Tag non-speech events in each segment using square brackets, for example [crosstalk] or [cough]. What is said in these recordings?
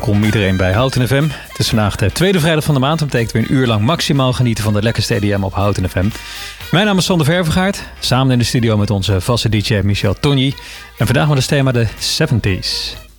Welkom iedereen bij Houten FM. Het is vandaag de tweede vrijdag van de maand. Dat betekent weer een uur lang maximaal genieten van de lekkerste EDM op Houten FM. Mijn naam is Sander Vervegaard. Samen in de studio met onze vaste DJ Michel Tonji. En vandaag met het thema de 70s.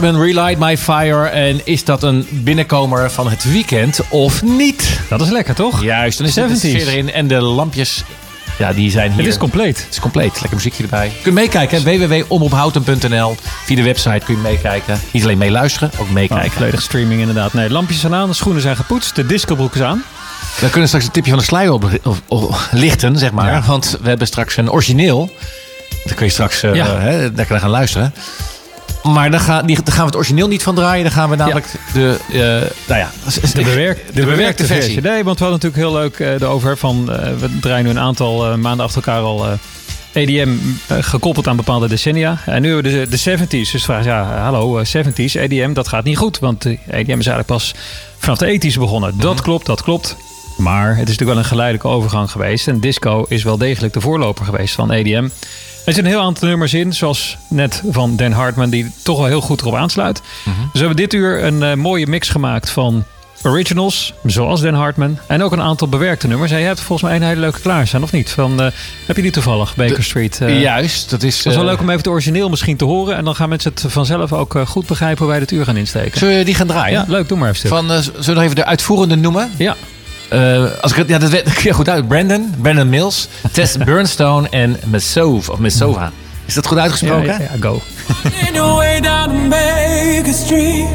Dan Hartman, Relight My Fire. En is dat een binnenkomer van het weekend of niet? Dat is lekker, toch? Juist, dan is het sfeer erin. En de lampjes, ja, die zijn hier. Het is compleet. Het is compleet. Lekker muziekje erbij. Je kunt meekijken. www.omophouten.nl Via de website kun je meekijken. Niet alleen meeluisteren, ook meekijken. Oh, volledige streaming inderdaad. Nee, lampjes zijn aan, de schoenen zijn gepoetst, de discobroek is aan. We kunnen straks een tipje van de sluier op, lichten, zeg maar. Want we hebben straks een origineel. Daar kun je straks uh, ja. hè, lekker naar gaan luisteren. Maar dan gaan, die, gaan we het origineel niet van draaien. Dan gaan we namelijk de, uh, nou ja, de, bewerk, de, de bewerkte versie. versie. Nee, want we hadden natuurlijk heel leuk uh, erover van... Uh, we draaien nu een aantal maanden achter elkaar al... EDM gekoppeld aan bepaalde decennia. En nu hebben we de, de 70s. Dus vraag ja, hallo, 70s, EDM, dat gaat niet goed. Want EDM is eigenlijk pas vanaf de 80s begonnen. Mm -hmm. Dat klopt, dat klopt. Maar het is natuurlijk wel een geleidelijke overgang geweest. En disco is wel degelijk de voorloper geweest van EDM. Er zitten een heel aantal nummers in, zoals net van Dan Hartman, die toch wel heel goed erop aansluit. Mm -hmm. Dus we hebben dit uur een uh, mooie mix gemaakt van originals, zoals Dan Hartman. En ook een aantal bewerkte nummers. En je hebt volgens mij een hele leuke klaarstaan, of niet? Van, uh, heb je die toevallig, Baker de, Street? Uh, juist, dat is... Het is wel leuk om even het origineel misschien te horen. En dan gaan mensen het vanzelf ook goed begrijpen hoe wij dit uur gaan insteken. Zullen we die gaan draaien? Ja, leuk, doe maar even. Van, zullen we nog even de uitvoerende noemen? Ja. Uh, als ik het, ja, dat weet ik goed uit. Brandon, Brandon Mills, Tess [laughs] Burnstone en Mesova, of Mesova. Is dat goed uitgesproken? Ja, ja, go. in your way down Baker Street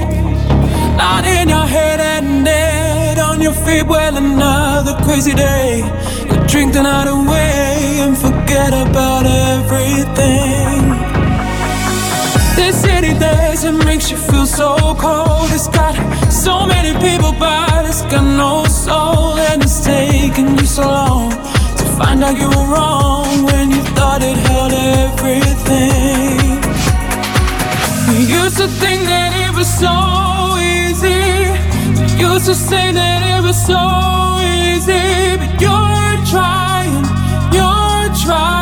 Not in your head and dead On your feet, well, another crazy day You drink the night away And forget about everything This city days, it makes you feel so cold It's got So many people, but it's got no soul, and it's taken you so long to find out you were wrong when you thought it held everything. We used to think that it was so easy. We used to say that it was so easy, but you're trying, you're trying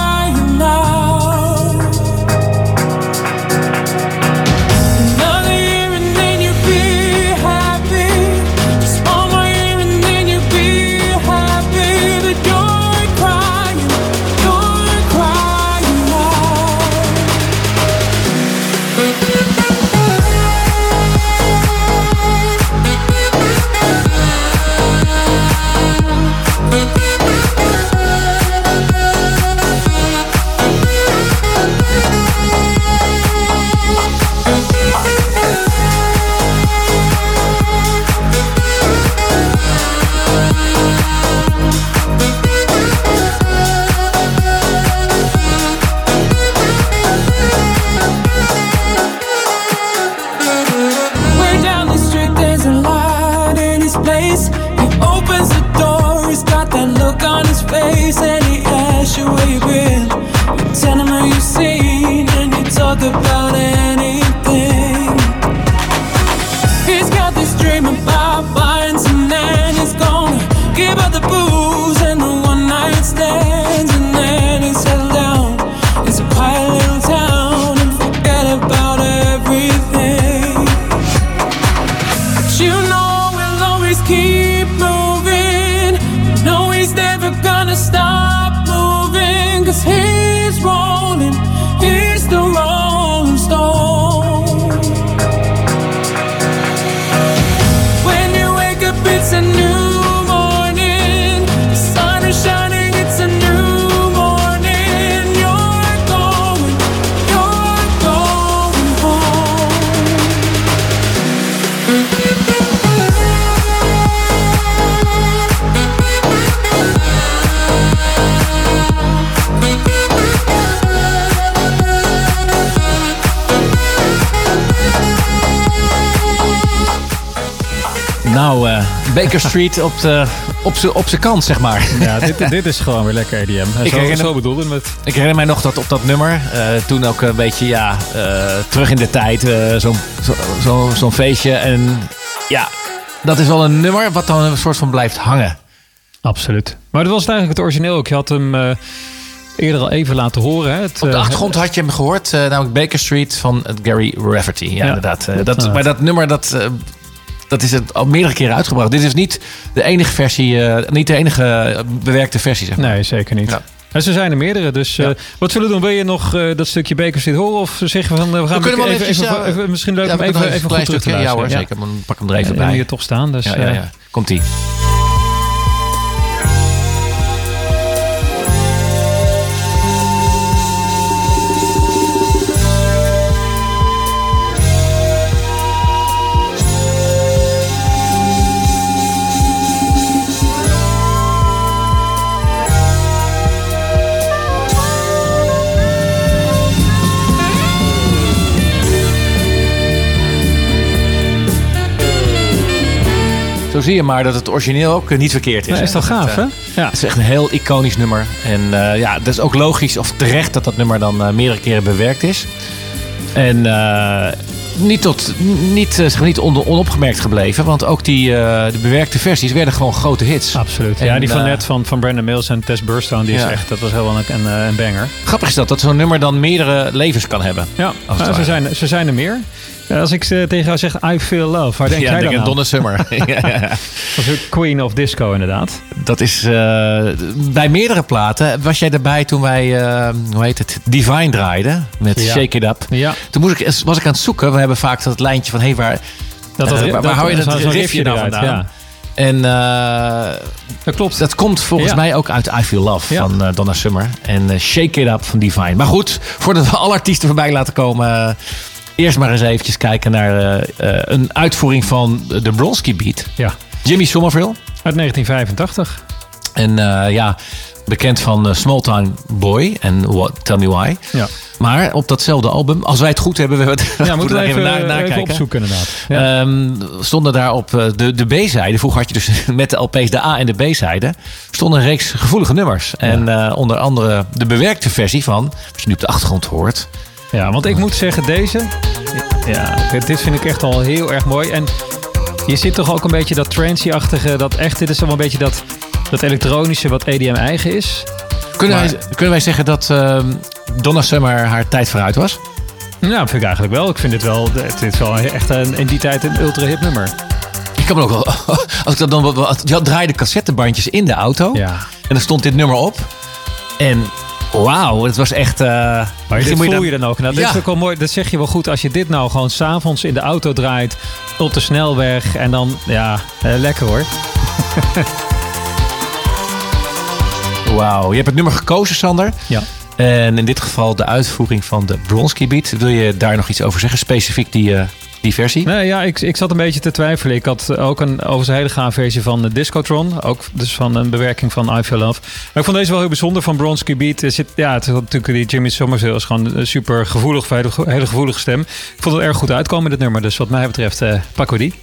Nou, eh, Baker Street op, de, op zijn op z'n kant, zeg maar. Ja, dit, [laughs] dit is gewoon weer lekker EDM. En Ik zo, herinner- zo bedoelde het. Ik herinner mij nog dat op dat nummer, eh, toen ook een beetje, ja, eh, terug in de tijd, zo'n zo, zo, zo'n feestje. En ja, dat is wel een nummer wat dan een soort van blijft hangen. Absoluut. Maar dat was het eigenlijk het origineel ook. Je had hem eerder al even laten horen. Hè? Het, Op de achtergrond had je hem gehoord, eh, namelijk Baker Street van Gary Rafferty. Ja, Ja, inderdaad. Dat, maar dat nummer, dat, dat is het al meerdere keren uitgebracht. Dit is niet de enige versie, eh, niet de enige eh, bewerkte versie, zeg maar. Nee, zeker niet. Ja. En ze zijn er meerdere, dus eh, wat zullen we doen? Wil je nog eh, dat stukje Baker Street horen? Of zeggen we van, we gaan even, even, misschien leuk Ja, om we even, even, goed terug te stukje. Ja hoor, luisteren. zeker. Dan pak hem er even bij. hier toch staan, dus Ja, ja, ja. Komt-ie. Zo zie je maar dat het origineel ook eh, niet verkeerd is. hè. is toch Dat gaaf, het, hè? eh, Ja. Het is echt een heel iconisch nummer. En eh, ja, dat is ook logisch of terecht dat dat nummer dan eh, meerdere keren bewerkt is. En eh, niet, tot, niet, eh, zeg niet on- onopgemerkt gebleven. Want ook die eh, de bewerkte versies werden gewoon grote hits. Absoluut. En, ja, die van eh, net van, van Brandon Mills en Tess Burstone, die is echt, dat was helemaal een, een, een banger. Grappig is dat, dat zo'n nummer dan meerdere levens kan hebben. Ja, nou, ze, zijn, ze zijn er meer. Als ik eh, tegen jou zeg I Feel Love, waar denk ja, jij denk dan aan aan? Donna Summer. [laughs] ja. Dat is ook Queen of Disco inderdaad. Dat is eh, bij meerdere platen. Was jij erbij toen wij, eh, hoe heet het, Divine draaiden met Ja. Shake It Up? Ja, Toen moest ik, was ik aan het zoeken. We hebben vaak dat lijntje van, hé, waar, dat, dat, waar- waar hou je dat zo'n riffje nou vandaan? Ja, En uh, dat klopt. dat komt volgens Ja. mij ook uit I Feel Love Ja. van uh, Donna Summer. En uh, Shake It Up van Divine. Maar goed, voordat we alle artiesten voorbij laten komen... Eerst maar eens eventjes kijken naar een uitvoering van de Bronski Beat. Ja. Jimmy Somerville. Uit 1985. En ja, bekend van Small Town Boy en What, Tell Me Why. Ja. Maar op datzelfde album, als wij het goed hebben, we het ja, moeten we even, even, even opzoeken inderdaad. Ja. Um, stonden daar op de, de B-zijde, vroeger had je dus [laughs] met de LP's de A en de B-zijde, stonden een reeks gevoelige nummers. En uh, onder andere de bewerkte versie van, wat je nu op de achtergrond hoort. Ja, want ik moet zeggen, deze, ja, dit vind ik echt al heel erg mooi. En je zit toch ook een beetje dat trancy-achtige, dat echt, dit is wel een beetje dat, dat elektronische wat EDM eigen is. Kunnen, wij, kunnen wij zeggen dat uh, Donna Summer haar tijd vooruit was? Ja, vind ik eigenlijk wel. Ik vind dit wel, het is wel echt een, in die tijd een ultra hip nummer. Ik kan me ook wel, [laughs] als ik dat dan, je draaide cassettebandjes in de auto. Ja. En dan stond dit nummer op. En Wauw, het was echt... Uh, maar dit voel je dan ook. Nou, dat, is ook wel mooi, dat zeg je wel goed. Als je dit nou gewoon s'avonds in de auto draait... op de snelweg en dan... Ja, eh, lekker hoor. [laughs] Wauw, je hebt het nummer gekozen, Sander. Ja. En in dit geval de uitvoering van de Bronski Beat. Wil je daar nog iets over zeggen? Specifiek die, uh, die versie? Nee, ja, ik, ik zat een beetje te twijfelen. Ik had ook een over zijn hele gaaf versie van de Discotron. Ook dus van een bewerking van I Feel Love. Maar ik vond deze wel heel bijzonder van Bronski Beat. Er zit, ja, het is natuurlijk die Jimmy Somerville is gewoon super gevoelig, hele, gevoelige stem. Ik vond het erg goed uitkomen, dit nummer. Dus wat mij betreft, uh, we die.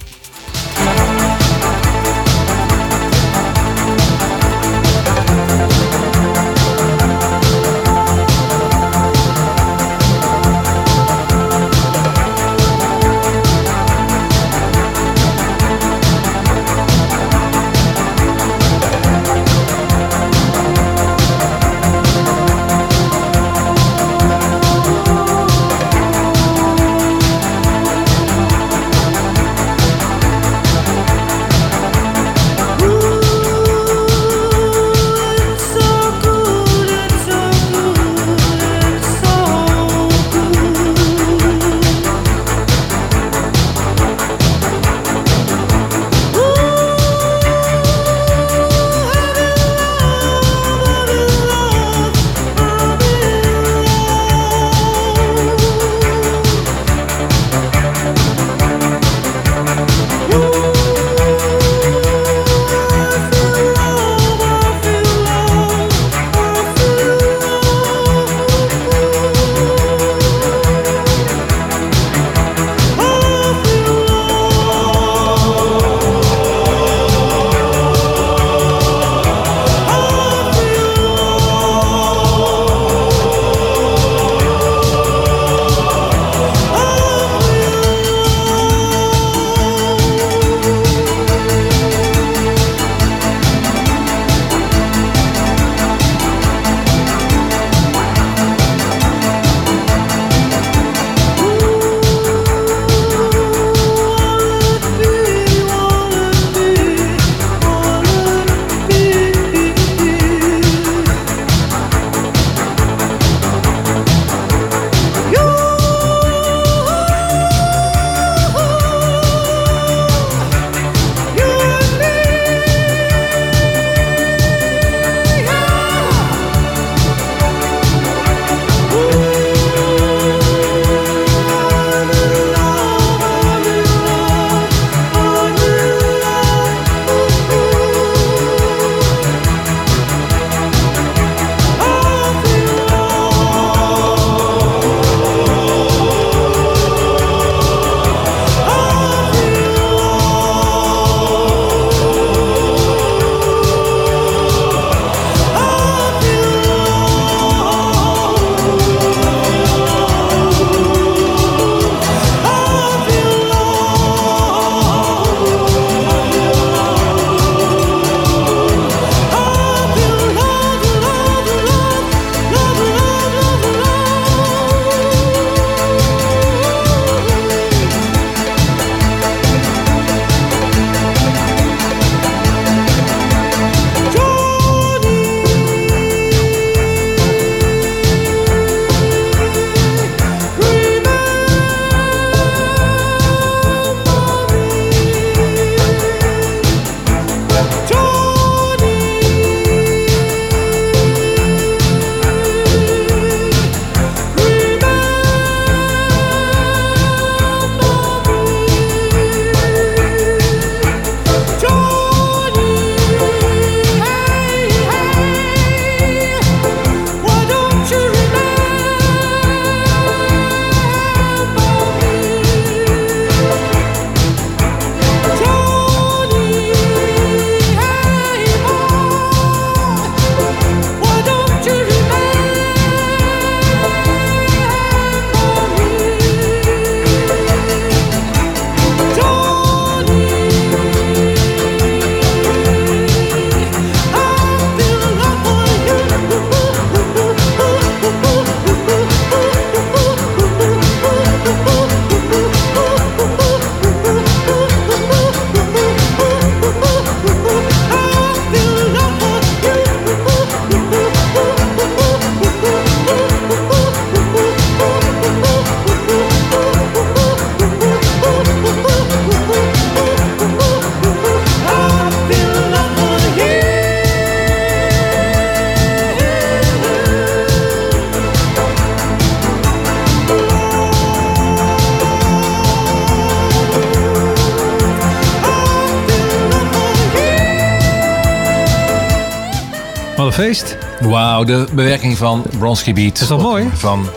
Feest. Wauw, de bewerking van Bronski Beat. Is dat mooi? Van,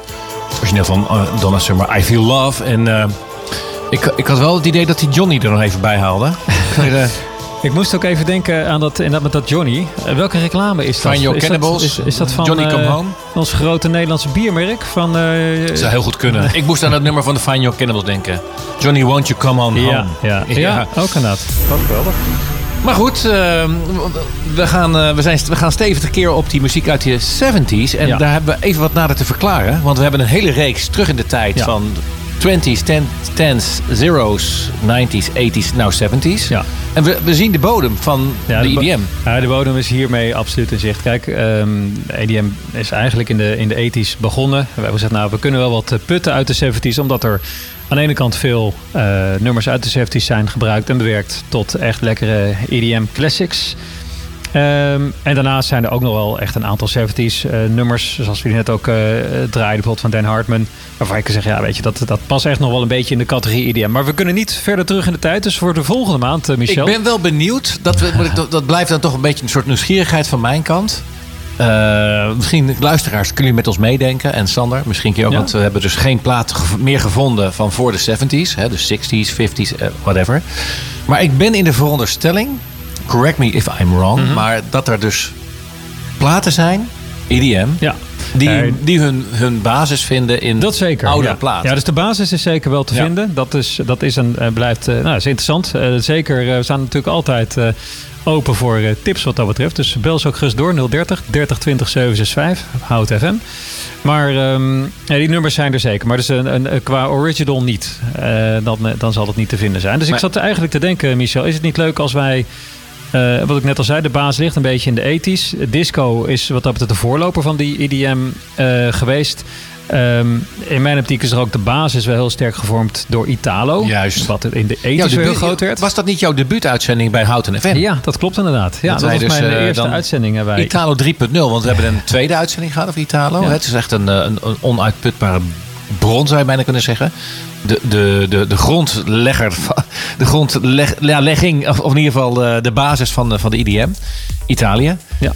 origineel van uh, Donna Summer, I Feel Love. En uh, ik, ik had wel het idee dat hij Johnny er nog even bij haalde. [laughs] Ik moest ook even denken aan dat, inderdaad met dat Johnny. Uh, welke reclame is dat? Van Your is Cannibals. Dat, is, is, dat van Johnny Come Home? ons grote Nederlandse biermerk? Van, dat zou heel goed kunnen. [laughs] ik moest aan het nummer van de Find Your Cannibals denken. Johnny, won't you come on ja, home? Ja, ja. ja ook inderdaad. Wat geweldig. Maar goed, uh, we, gaan, uh, we, zijn, we gaan stevig keer op die muziek uit de 70s. En ja. daar hebben we even wat nader te verklaren. Want we hebben een hele reeks terug in de tijd ja. van 20s, 10s, zeros, 90s, 80s, nou 70s. Ja. En we, we zien de bodem van ja, de EDM. De, ja, de bodem is hiermee absoluut in zicht. Kijk, um, EDM is eigenlijk in de, in de 80s begonnen. We hebben gezegd, nou, we kunnen wel wat putten uit de 70s, omdat er aan de ene kant veel uh, nummers uit de 70s zijn gebruikt en bewerkt tot echt lekkere EDM classics. Um, en daarnaast zijn er ook nog wel echt een aantal 70s uh, nummers, zoals we net ook uh, draaiden, bijvoorbeeld van Dan Hartman. Waarvan ik kan zeggen, ja, weet je, dat, dat past echt nog wel een beetje in de categorie EDM. Maar we kunnen niet verder terug in de tijd. Dus voor de volgende maand, Michel. Ik ben wel benieuwd. Dat, dat blijft dan toch een beetje een soort nieuwsgierigheid van mijn kant. Uh, misschien luisteraars kunnen jullie met ons meedenken. En Sander, misschien kun je ook, ja. want we hebben dus geen plaat meer gevonden van voor de 70s. Hè, de 60s, 50s, uh, whatever. Maar ik ben in de veronderstelling, correct me if I'm wrong, mm -hmm. maar dat er dus platen zijn, EDM, ja. die, die hun, hun basis vinden in dat zeker, oude ja. platen. Ja, dus de basis is zeker wel te ja. vinden. Dat is, dat is en blijft, uh, nou, is interessant. zeker, we staan natuurlijk altijd open voor uh, tips wat dat betreft. Dus bel ze ook gerust door 030 30 20 765. Houd FM. Maar um, ja, die nummers zijn er zeker. Maar dus een, een, een, qua original niet. Uh, dan, dan zal het niet te vinden zijn. Dus maar, ik zat eigenlijk te denken, Michel. Is het niet leuk als wij... Uh, wat ik net al zei, de baas ligt een beetje in de 80s. Disco is wat dat betreft de voorloper van die EDM geweest. Um, in mijn optiek is er ook de basis wel heel sterk gevormd door Italo. Juist. Wat in de ethisch heel groot werd. Was dat niet jouw debuutuitzending bij Houten FM? Ja, dat klopt inderdaad. Ja, dat, dat was dus, mijn uh, eerste uitzending. Wij... Italo 3.0, want we hebben een tweede uitzending gehad over Italo. Ja. Het is echt een, een, een onuitputbare bron, zou je bijna kunnen zeggen. De, de, de, de grondlegger, de grondlegging, of, of in ieder geval de, de basis van de, van de IDM, Italië. Ja.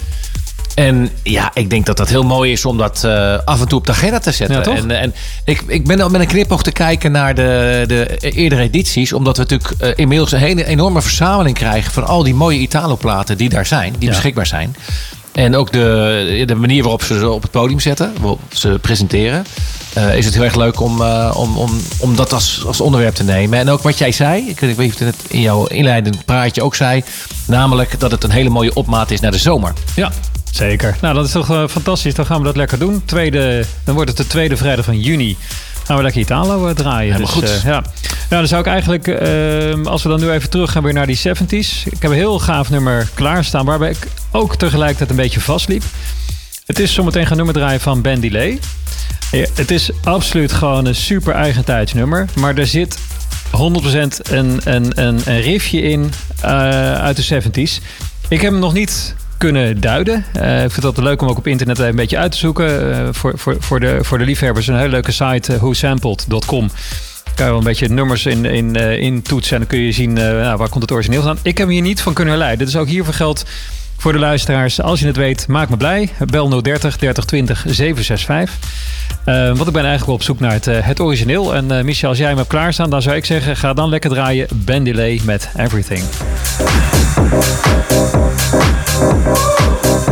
En ja, ik denk dat dat heel mooi is om dat uh, af en toe op de agenda te zetten. Ja, en, en ik, ik ben al met een knipoog te kijken naar de, de eerdere edities. Omdat we natuurlijk uh, inmiddels een hele enorme verzameling krijgen van al die mooie Italo-platen die daar zijn, die ja. beschikbaar zijn. En ook de, de manier waarop ze ze op het podium zetten, waarop ze presenteren. Uh, is het heel erg leuk om, uh, om, om, om dat als, als onderwerp te nemen. En ook wat jij zei, ik, weet of je het in jouw inleidend praatje ook zei. Namelijk dat het een hele mooie opmaat is naar de zomer. Ja, Zeker. Nou, dat is toch uh, fantastisch. Dan gaan we dat lekker doen. Tweede, dan wordt het de tweede vrijdag van juni. Gaan we lekker Italo uh, draaien. Helemaal dus, goed. Uh, ja. Nou, dan zou ik eigenlijk, uh, als we dan nu even terug gaan weer naar die 70s. Ik heb een heel gaaf nummer klaarstaan. Waarbij ik ook tegelijkertijd een beetje vastliep. Het is zometeen gaan nummer draaien van Ben Delay. Ja, het is absoluut gewoon een super eigentijds nummer. Maar er zit 100% een, een, een, een riffje in uit de 70s. Ik heb hem nog niet kunnen duiden. Uh, ik vind dat leuk om ook op internet een beetje uit te zoeken. Uh, voor, voor, voor, de, voor de liefhebbers een hele leuke site, uh, whosampled.com. Kan je wel een beetje nummers in, in, in toetsen en dan kun je zien nou, waar komt het origineel vandaan. Ik heb hier niet van kunnen herleiden. Dus ook hiervoor geldt voor de luisteraars. Als je het weet, maak me blij. Bel 030 30 20 765. Uh, want ik ben eigenlijk op zoek naar het, het origineel. En uh, Michel, als jij hem hebt klaarstaan, dan zou ik zeggen... ga dan lekker draaien Ben Delay met Everything. Oh,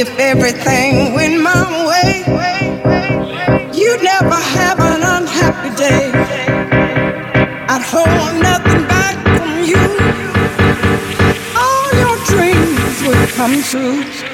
if everything went my way. You'd never have an unhappy day. I'd hold nothing back from you. All your dreams would come true.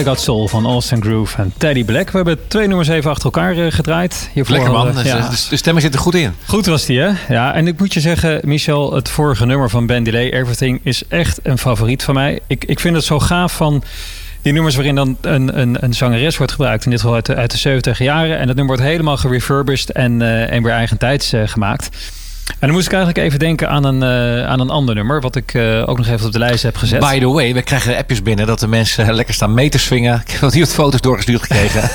I Got Soul van Austin Groove en Teddy Black. We hebben twee nummers even achter elkaar eh, gedraaid. Hiervoor Lekker man, hadden, ja. de stemmen zitten goed in. Goed was die hè? Ja, en ik moet je zeggen, Michel, het vorige nummer van Ben Delay, Everything, is echt een favoriet van mij. Ik, ik vind het zo gaaf van die nummers waarin dan een, een, een zangeres wordt gebruikt. In dit geval uit de, uit de 70 jaren. En dat nummer wordt helemaal gerefurbished en, uh, en weer eigentijds uh, gemaakt. En dan moest ik eigenlijk even denken aan een, uh, aan een ander nummer. Wat ik uh, ook nog even op de lijst heb gezet. By the way, we krijgen appjes binnen dat de mensen [laughs] lekker staan mee te swingen. Ik heb wat hier wat foto's doorgestuurd gekregen.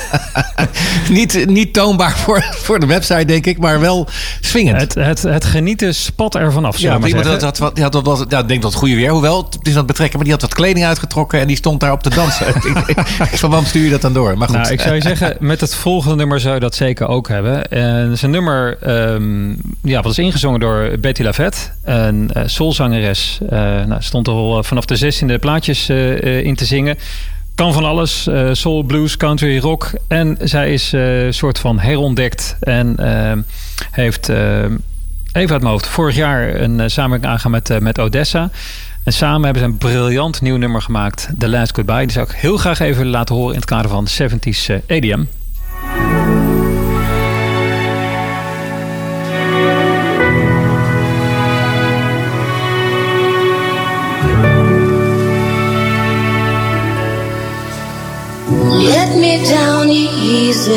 [laughs] niet, niet toonbaar voor, voor de website, denk ik, maar wel swingend. Het, het, het genieten spat er vanaf. Ja, maar iemand had, had, die had wat, ja, ik denk dat het goede weer. Hoewel, het is aan het betrekken, maar die had wat kleding uitgetrokken en die stond daar op te dansen. [laughs] ik, van waarom stuur je dat dan door? Maar goed. Nou, ik zou je zeggen, met het volgende nummer zou je dat zeker ook hebben. En een nummer um, ja, wat is ingezongen door Betty Lavette, een uh, soulzangeres. Uh, nou, stond er al vanaf de 16e plaatjes in te zingen. Kan van alles, soul, blues, country, rock. En zij is een soort van herontdekt en heeft, even uit mijn hoofd, vorig jaar een samenwerking aangegaan met, met Odessa. En samen hebben ze een briljant nieuw nummer gemaakt, The Last Goodbye. Die zou ik heel graag even laten horen in het kader van 70s EDM. For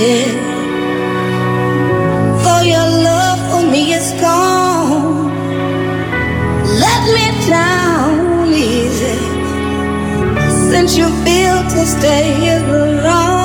your love for me is gone. Let me down easy. Since you feel to stay here, alone,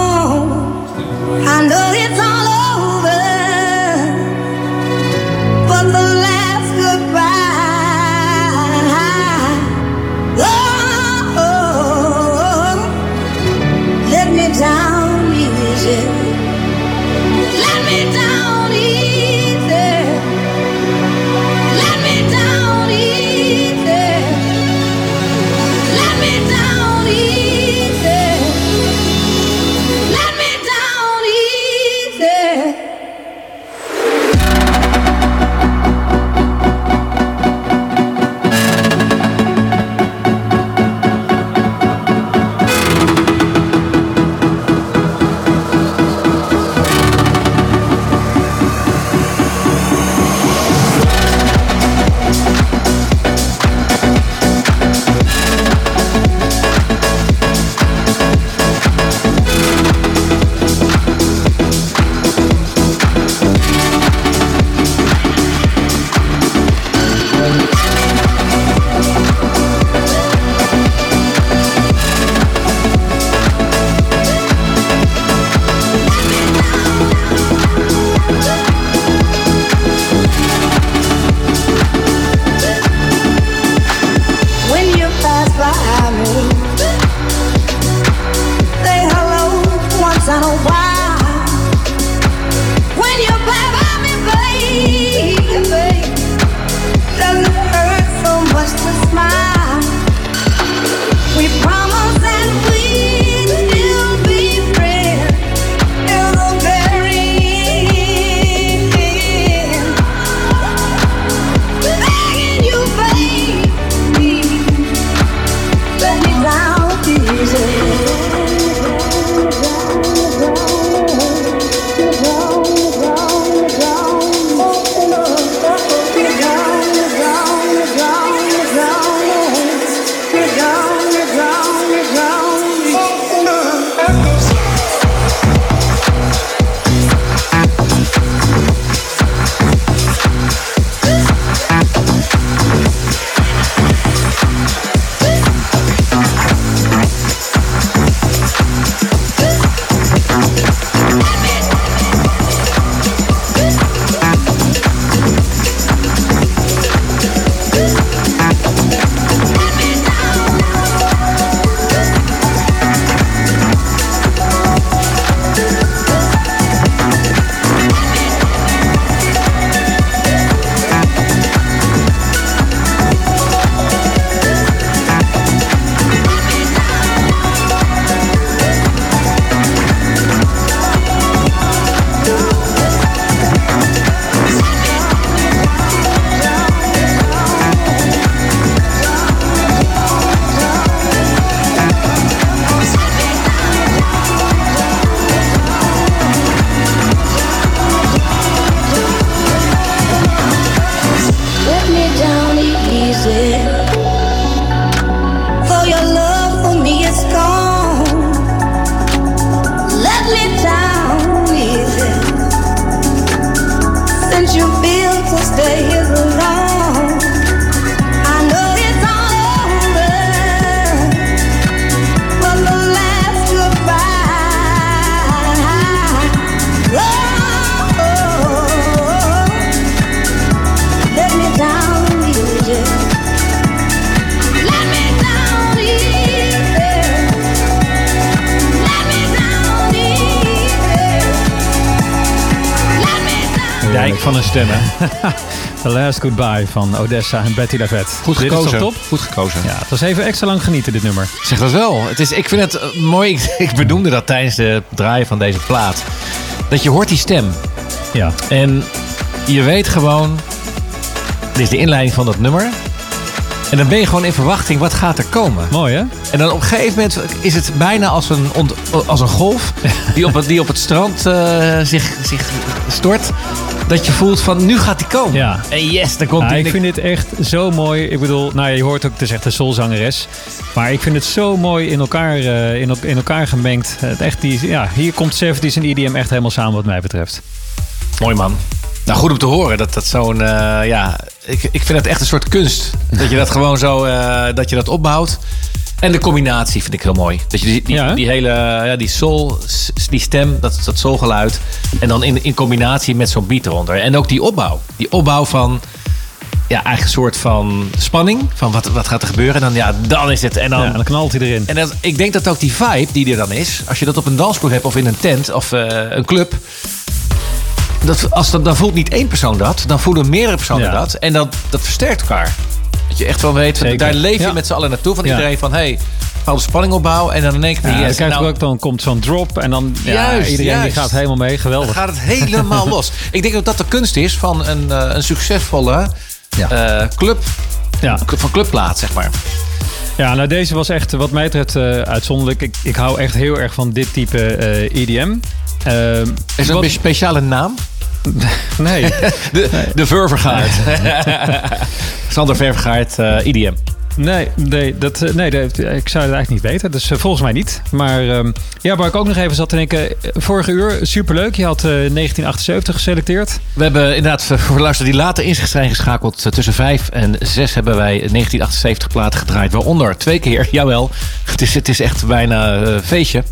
Last Goodbye van Odessa en Betty Lavette. Goed Dit is gekozen. top? Goed gekozen. Ja, het was even extra lang genieten, dit nummer. Zeg dat wel. Het is, ik vind het eh, mooi. [laughs] Ik, ik benoemde dat tijdens het draaien van deze plaat. Dat je hoort die stem. Ja. En je weet gewoon... Dit is de inleiding van dat nummer. En dan ben je gewoon in verwachting. Wat gaat er komen? Mooi, hè? En dan op een gegeven moment is het bijna als een, ont- als een golf [laughs] die op het, die op het strand eh, zich, zich stort. Dat je voelt van nu gaat die komen. Ja. En yes, dan komt Ja, die. ik vind dit echt zo mooi. Ik bedoel, nou ja, je hoort ook, het is echt een soulzangeres. Maar ik vind het zo mooi in elkaar, eh, in, in elkaar gemengd. Het echt die, ja, hier komt 70s en EDM echt helemaal samen wat mij betreft. Mooi man. Nou, goed om te horen dat dat zo'n, eh, ja, ik, ik vind het echt een soort kunst. [laughs] Dat je dat gewoon zo, eh, dat je dat opbouwt. En de combinatie vind ik heel mooi. Dat je die, die, Ja, hè? die hele, ja, die soul, die stem, dat, dat soulgeluid. En dan in, in combinatie met zo'n beat eronder. En ook die opbouw. Die opbouw van, ja, eigenlijk een soort van spanning. Van wat, wat gaat er gebeuren? En dan, ja, dan is het. En dan, Ja, en dan knalt hij erin. en dat, ik denk dat ook die vibe die er dan is, als je dat op een dansvloer hebt of in een tent of eh, een club. Dat, als dat, dan voelt niet één persoon dat, dan voelen meerdere personen Ja. dat. En dat, dat versterkt elkaar. Dat je echt wel weet, daar leef je Ja. met z'n allen naartoe. Van iedereen van, hey, bepaalde spanning opbouwen. En dan in één keer, Ja, yes, dan, nou, ook, dan komt zo'n drop en dan ja, Juist, iedereen die gaat helemaal mee. dan Geweldig. gaat het helemaal [laughs] los. Ik denk dat dat de kunst is van een, eh, een succesvolle Ja. eh, club, Ja. van clubplaat, zeg maar. Ja, nou deze was echt wat mij betreft eh, uitzonderlijk. Ik, ik hou echt heel erg van dit type EDM. Ehm, Is wat- een speciale naam? [laughs] Nee. De, de Ververgaard. [laughs] Sander Ververgaard, eh IDM. Nee, nee, dat, eh, nee dat, ik zou het eigenlijk niet weten. Dus eh, volgens mij niet. Maar ehm, ja, waar ik ook nog even zat te denken. eh, Vorige uur, superleuk. Je had eh, 1978 geselecteerd. We hebben inderdaad eh, voor de luisteraars die later in zich zijn geschakeld. eh, Tussen 5 en 6 hebben wij 1978 platen gedraaid. Waaronder twee keer, jawel. Het is, het is echt bijna een feestje.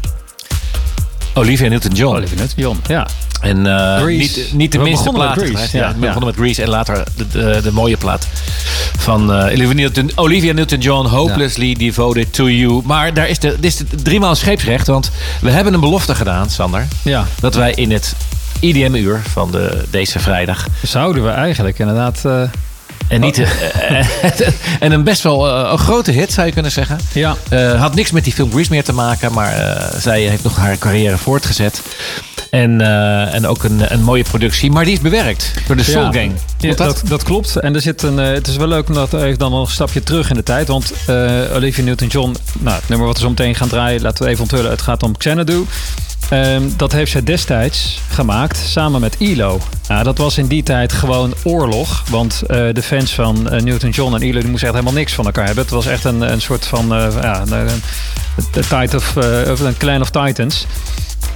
Olivia Newton-John. Olivia Newton-John, ja. En Grease. niet, niet de We minste plaat. Ja, ja. we begonnen met Grease en later de, de, de mooie plaat van Olivia Newton- Olivia Newton-John, Hopelessly Devoted to You. Maar daar is de, dit is de driemaal scheepsrecht, want we hebben een belofte gedaan, Sander. Ja, Dat wij in het IDM-uur van de, deze vrijdag zouden we eigenlijk inderdaad... eh, en, niet, eh, [laughs] en een best wel eh, een grote hit, zou je kunnen zeggen. ja, Eh, had niks met die film Grease meer te maken, maar zij heeft nog haar carrière voortgezet. En, en ook een, een mooie productie, maar die is bewerkt door de Soul Ja. Gang. Ja, dat? dat? Klopt. En er zit een, het is wel leuk omdat even dan nog een stapje terug in de tijd. Want Olivia Newton-John, nou, het nummer wat we zo meteen gaan draaien, laten we even onthullen. Het gaat om Xanadu. Ehm, dat heeft zij destijds gemaakt samen met ELO. Nou, dat was in die tijd gewoon oorlog. Want eh, de fans van eh, Newton-John en ELO die moesten echt helemaal niks van elkaar hebben. Het was echt een, een soort van eh, ja, of, of een Clan of Titans.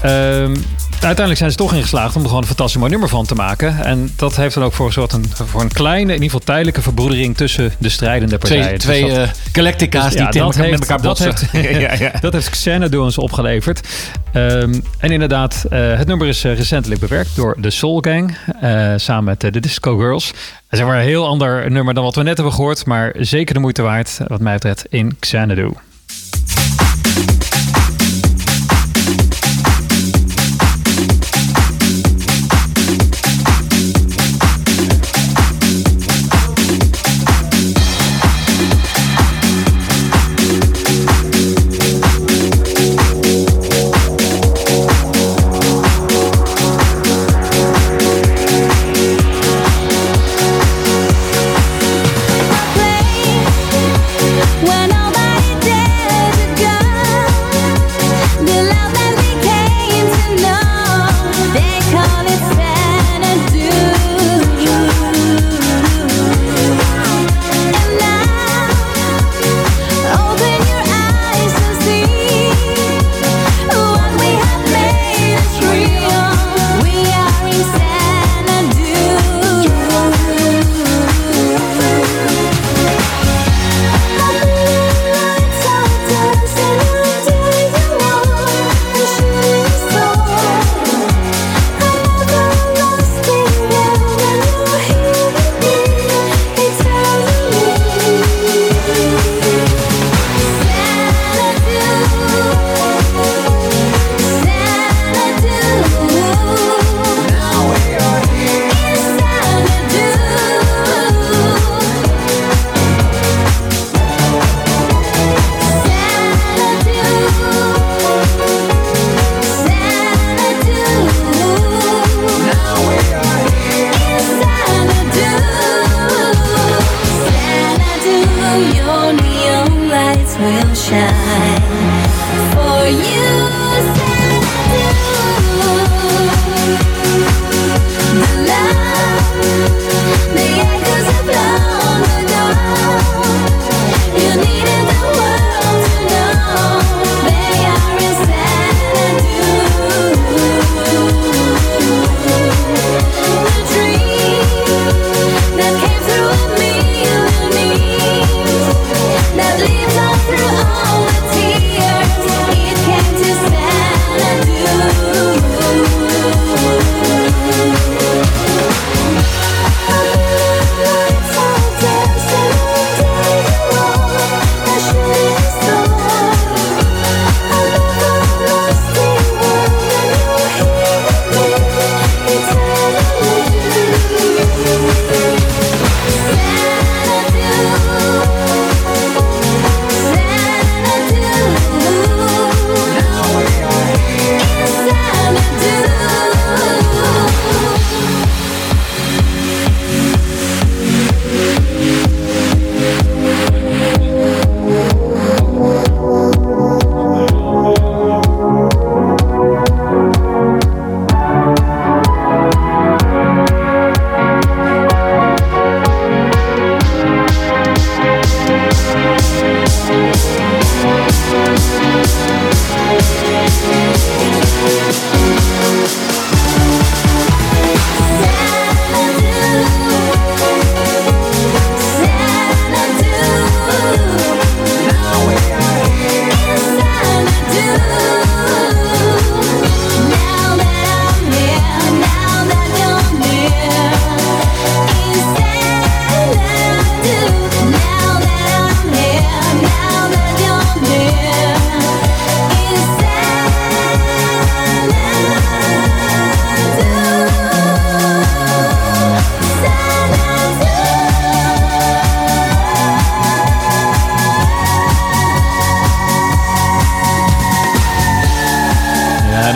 Ehm, uiteindelijk zijn ze toch ingeslaagd om er gewoon een fantastisch mooi nummer van te maken. En dat heeft dan ook voor, gezorgd een, voor een kleine, in ieder geval tijdelijke verbroedering tussen de strijdende partijen. Twee, Dus twee dat- eh, Galactica's dus die ja, tegen dat elkaar- heeft, met elkaar dat botsen. heeft, [laughs] ja, ja. dat heeft Xanadu ons opgeleverd. Ehm, en inderdaad, eh, het nummer is eh, recentelijk bewerkt door de Soul Gang. samen met de Disco Girls. Dat is een heel ander nummer dan wat we net hebben gehoord. Maar zeker de moeite waard, wat mij betreft, in Xanadu.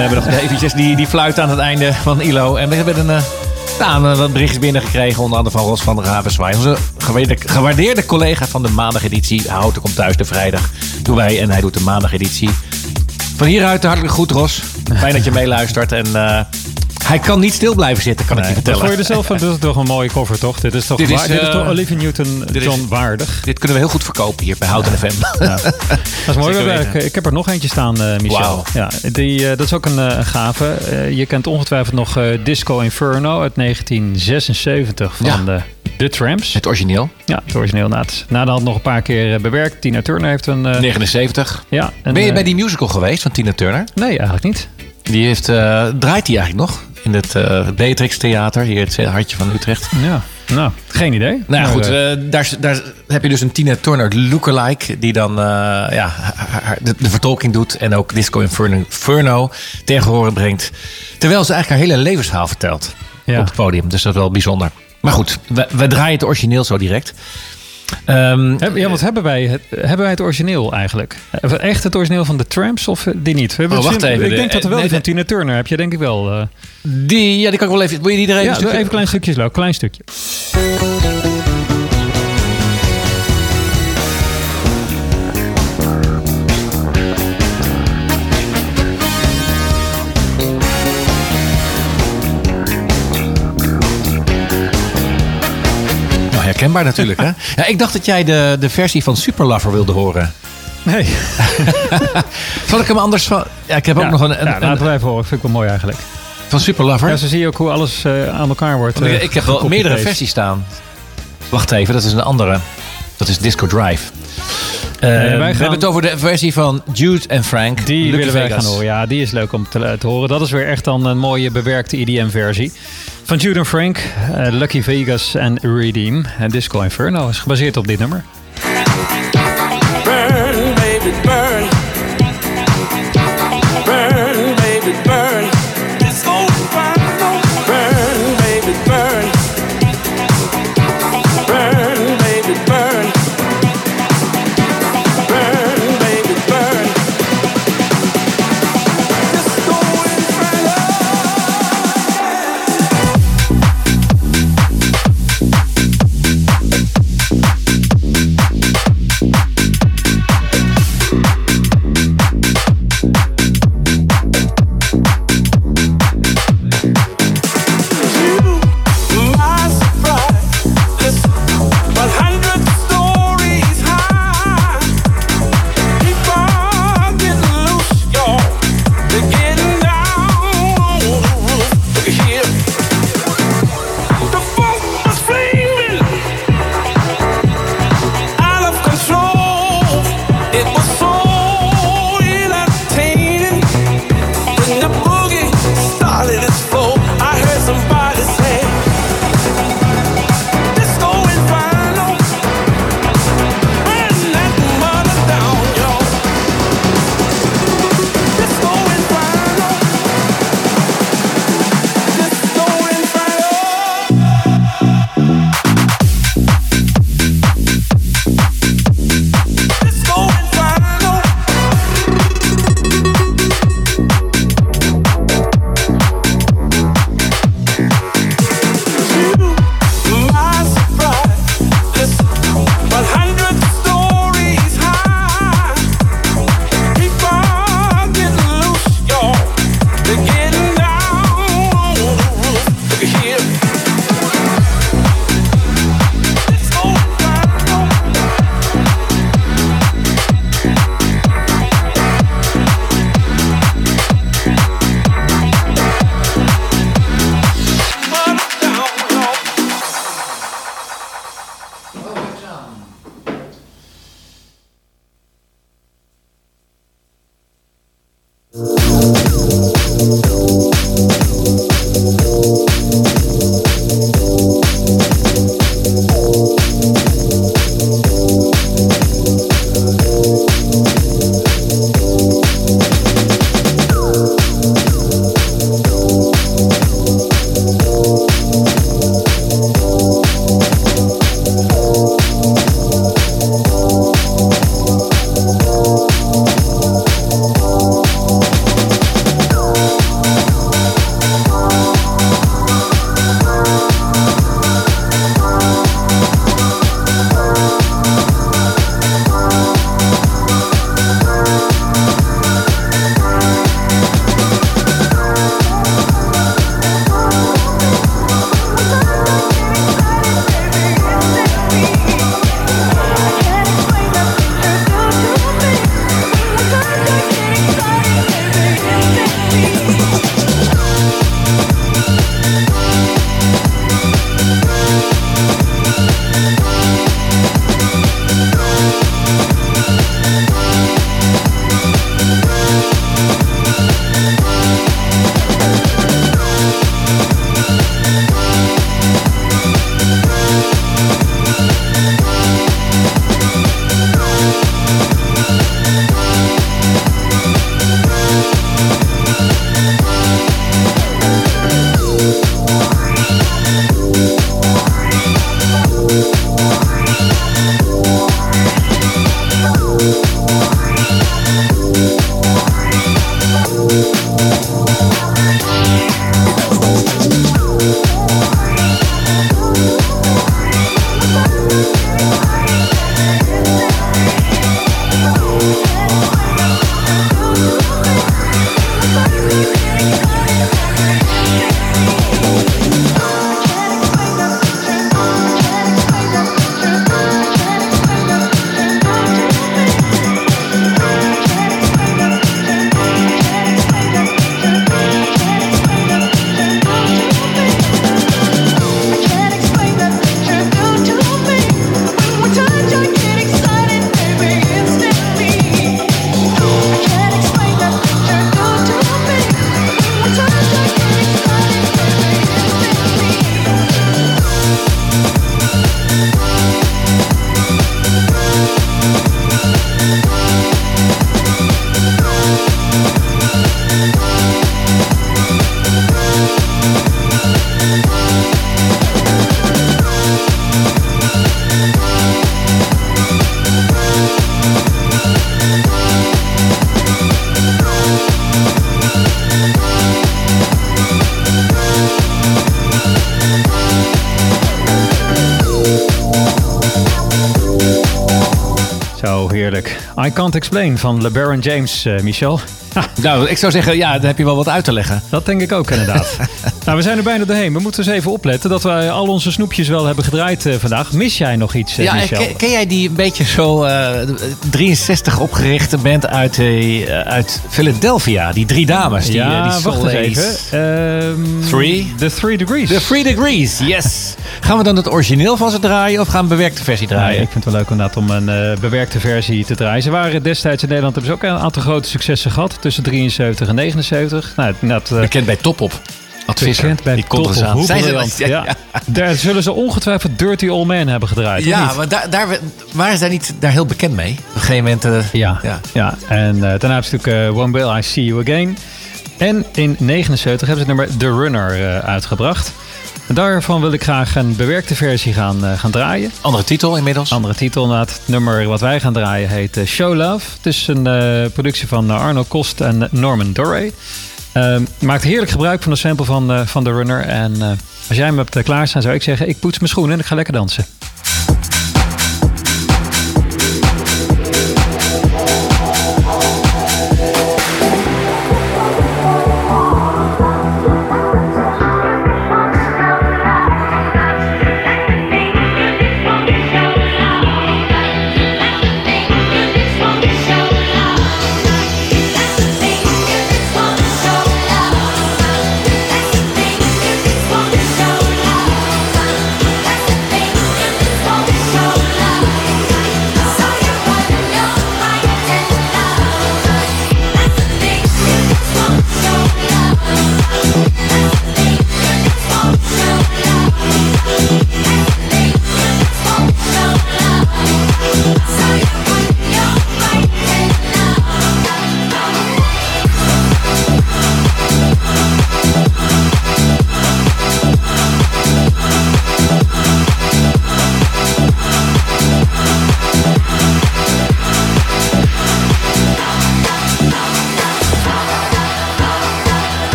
Hebben nog eventjes die, die fluit aan het einde van ILO. En we hebben een, eh, nou, wat berichtjes binnengekregen. Onder andere van Ros van der Ravenswaai. Onze gewaardeerde, gewaardeerde collega van de maandageditie. Houten komt thuis de vrijdag. Doen wij en hij doet de maandageditie. Van hieruit hartelijk goed, Ros. Fijn dat je meeluistert. En eh, hij kan niet stil blijven zitten, kan ik je vertellen. Vond je er zelf [laughs] van? Dit is toch een mooie cover, toch? Dit is toch, Dit is, dit is eh, toch Olivia Newton-John waardig? Dit kunnen we heel goed verkopen hier bij Houten FM. [laughs] Dat is mooi. Zeker We hebben- weten. ik, ik heb er nog eentje staan, eh, Michel. Ja, die, eh, dat is ook een, gave. Je kent ongetwijfeld nog Disco Inferno uit 1976 van Ja. de, The Tramps. Het origineel. Ja, het origineel. Na, het, na de hand nog een paar keer bewerkt. Tina Turner heeft een... eh, 79. ja, een, Ben je bij die musical geweest van Tina Turner? Nee, eigenlijk niet. Die heeft, draait die eigenlijk nog? In het eh Beatrix Theater, hier het hartje van Utrecht. Ja, nou, geen idee. Nou Maar, goed, eh, eh, daar, daar heb je dus een Tina Turner lookalike... die dan ja, de, de vertolking doet... en ook Disco Inferno, Inferno tegen horen brengt. Terwijl ze eigenlijk haar hele levensverhaal vertelt Ja. op het podium. Dus dat is wel bijzonder. Maar goed, we, we draaien het origineel zo direct. Ehm, ja, wat hebben wij, het, hebben wij het origineel eigenlijk? Eh, Echt het origineel van de Tramps of eh, die niet? We hebben Oh, wacht zin- even. Ik De- denk dat er wel nee, van Tina Turner heb je denk ik wel. eh. die, ja, die kan ik wel even... Wil je die er even ja, even een klein stukje slow, klein stukje. Herkenbaar natuurlijk, hè? [laughs] Ja, ik dacht dat jij de, de versie van Super Lover wilde horen. Nee. [laughs] Zal ik hem anders van... Ja, ik heb ook nog een, een, ja, laten wij even horen. Vind ik wel mooi eigenlijk. van Super Lover. Ja, zo zie je ook hoe alles eh, aan elkaar wordt. Eh, ik, ik heb wel meerdere versies staan. Wacht even, dat is een andere. Dat is Disco Drive. Eh, wij We hebben het over de versie van Jude en Frank. Die willen wij Vegas. gaan horen. Ja, die is leuk om te, te horen. Dat is weer echt dan een mooie bewerkte EDM-versie. Van Jude en Frank, eh, Lucky Vegas en Redeem. En Disco Inferno is gebaseerd op dit nummer. I Can't Explain van LeBaron James, eh, Michel. Nou, ik zou zeggen, ja, daar heb je wel wat uit te leggen. Dat denk ik ook inderdaad. [laughs] nou, we zijn er bijna doorheen. We moeten eens even opletten dat wij al onze snoepjes wel hebben gedraaid eh, vandaag. Mis jij nog iets, eh, Ja, Michel? ken, ken jij die een beetje zo eh, 63 opgerichte band uit, uit Philadelphia? Die drie dames. Die, ja, die wacht eens even. Ehm, Three? The Three Degrees. The Three Degrees, yes. Gaan we dan het origineel van ze draaien of gaan we een bewerkte versie draaien? ik vind het wel leuk inderdaad om een eh, bewerkte versie te draaien. Ze waren destijds in Nederland hebben ze ook een aantal grote successen gehad. Tussen 73 en 79. Nou, eh, Bekend bij Topop. Advisser. bekend bij die komt Top Zijn ze dat? Ja. Daar zullen ze ongetwijfeld Dirty Old Man hebben gedraaid. Ja, maar daar, daar waren ze daar niet daar heel bekend mee? Op een gegeven moment... eh, Ja, Ja. ja. en eh, daarna ze natuurlijk One Will I See You Again. En in 79 hebben ze het nummer The Runner uitgebracht. Daarvan wil ik graag een bewerkte versie gaan, eh, gaan draaien. Andere titel inmiddels. Andere titel inderdaad. Het nummer wat wij gaan draaien heet eh, Show Love. Het is een eh, productie van Arno Kost en Norman Dorray. Ehm, maakt heerlijk gebruik van de sample van, van The Runner. En als jij hem hebt klaarstaan zou ik zeggen... ik poets mijn schoenen en ik ga lekker dansen.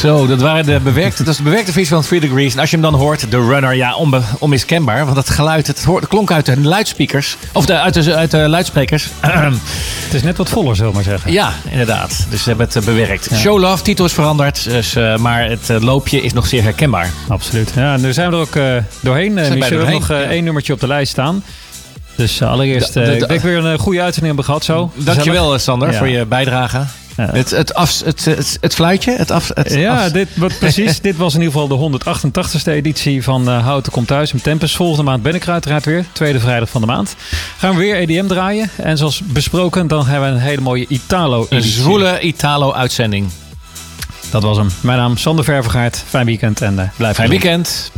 Zo, dat waren de bewerkte, dat is de bewerkte versie van Three Degrees. En als je hem dan hoort, de runner, ja, onbe, onmiskenbaar. Want dat geluid, het, hoort, het klonk uit de luidsprekers. Of de, uit, de, uit de luidsprekers. [clears throat] Het is net wat voller, zullen we maar zeggen. ja, inderdaad. Dus ze hebben het eh, bewerkt. Show Love, titel is veranderd. Dus, eh, maar het eh, loopje is nog zeer herkenbaar. Absoluut. Ja, en nu zijn we er ook doorheen. we hebben nog eh, ja. één nummertje op de lijst staan. Dus allereerst, De- de- de- ik denk weer een goede uitzending hebben gehad zo. Dankjewel, Sander, Ja. voor je bijdrage. Het, het, af, het, het, het fluitje? Het af, het Ja, af- dit, wat, precies. dit was in ieder geval de 188ste editie van eh Houten Komt Thuis met Tempest. Volgende maand ben ik er uiteraard weer. Tweede vrijdag van de maand. Gaan we weer EDM draaien. En zoals besproken, dan hebben we een hele mooie een Italo-editie. zwoele Italo-uitzending. Dat was hem. Mijn naam is Sander Ververgaard. Fijn weekend en eh blijf Fijn weekend.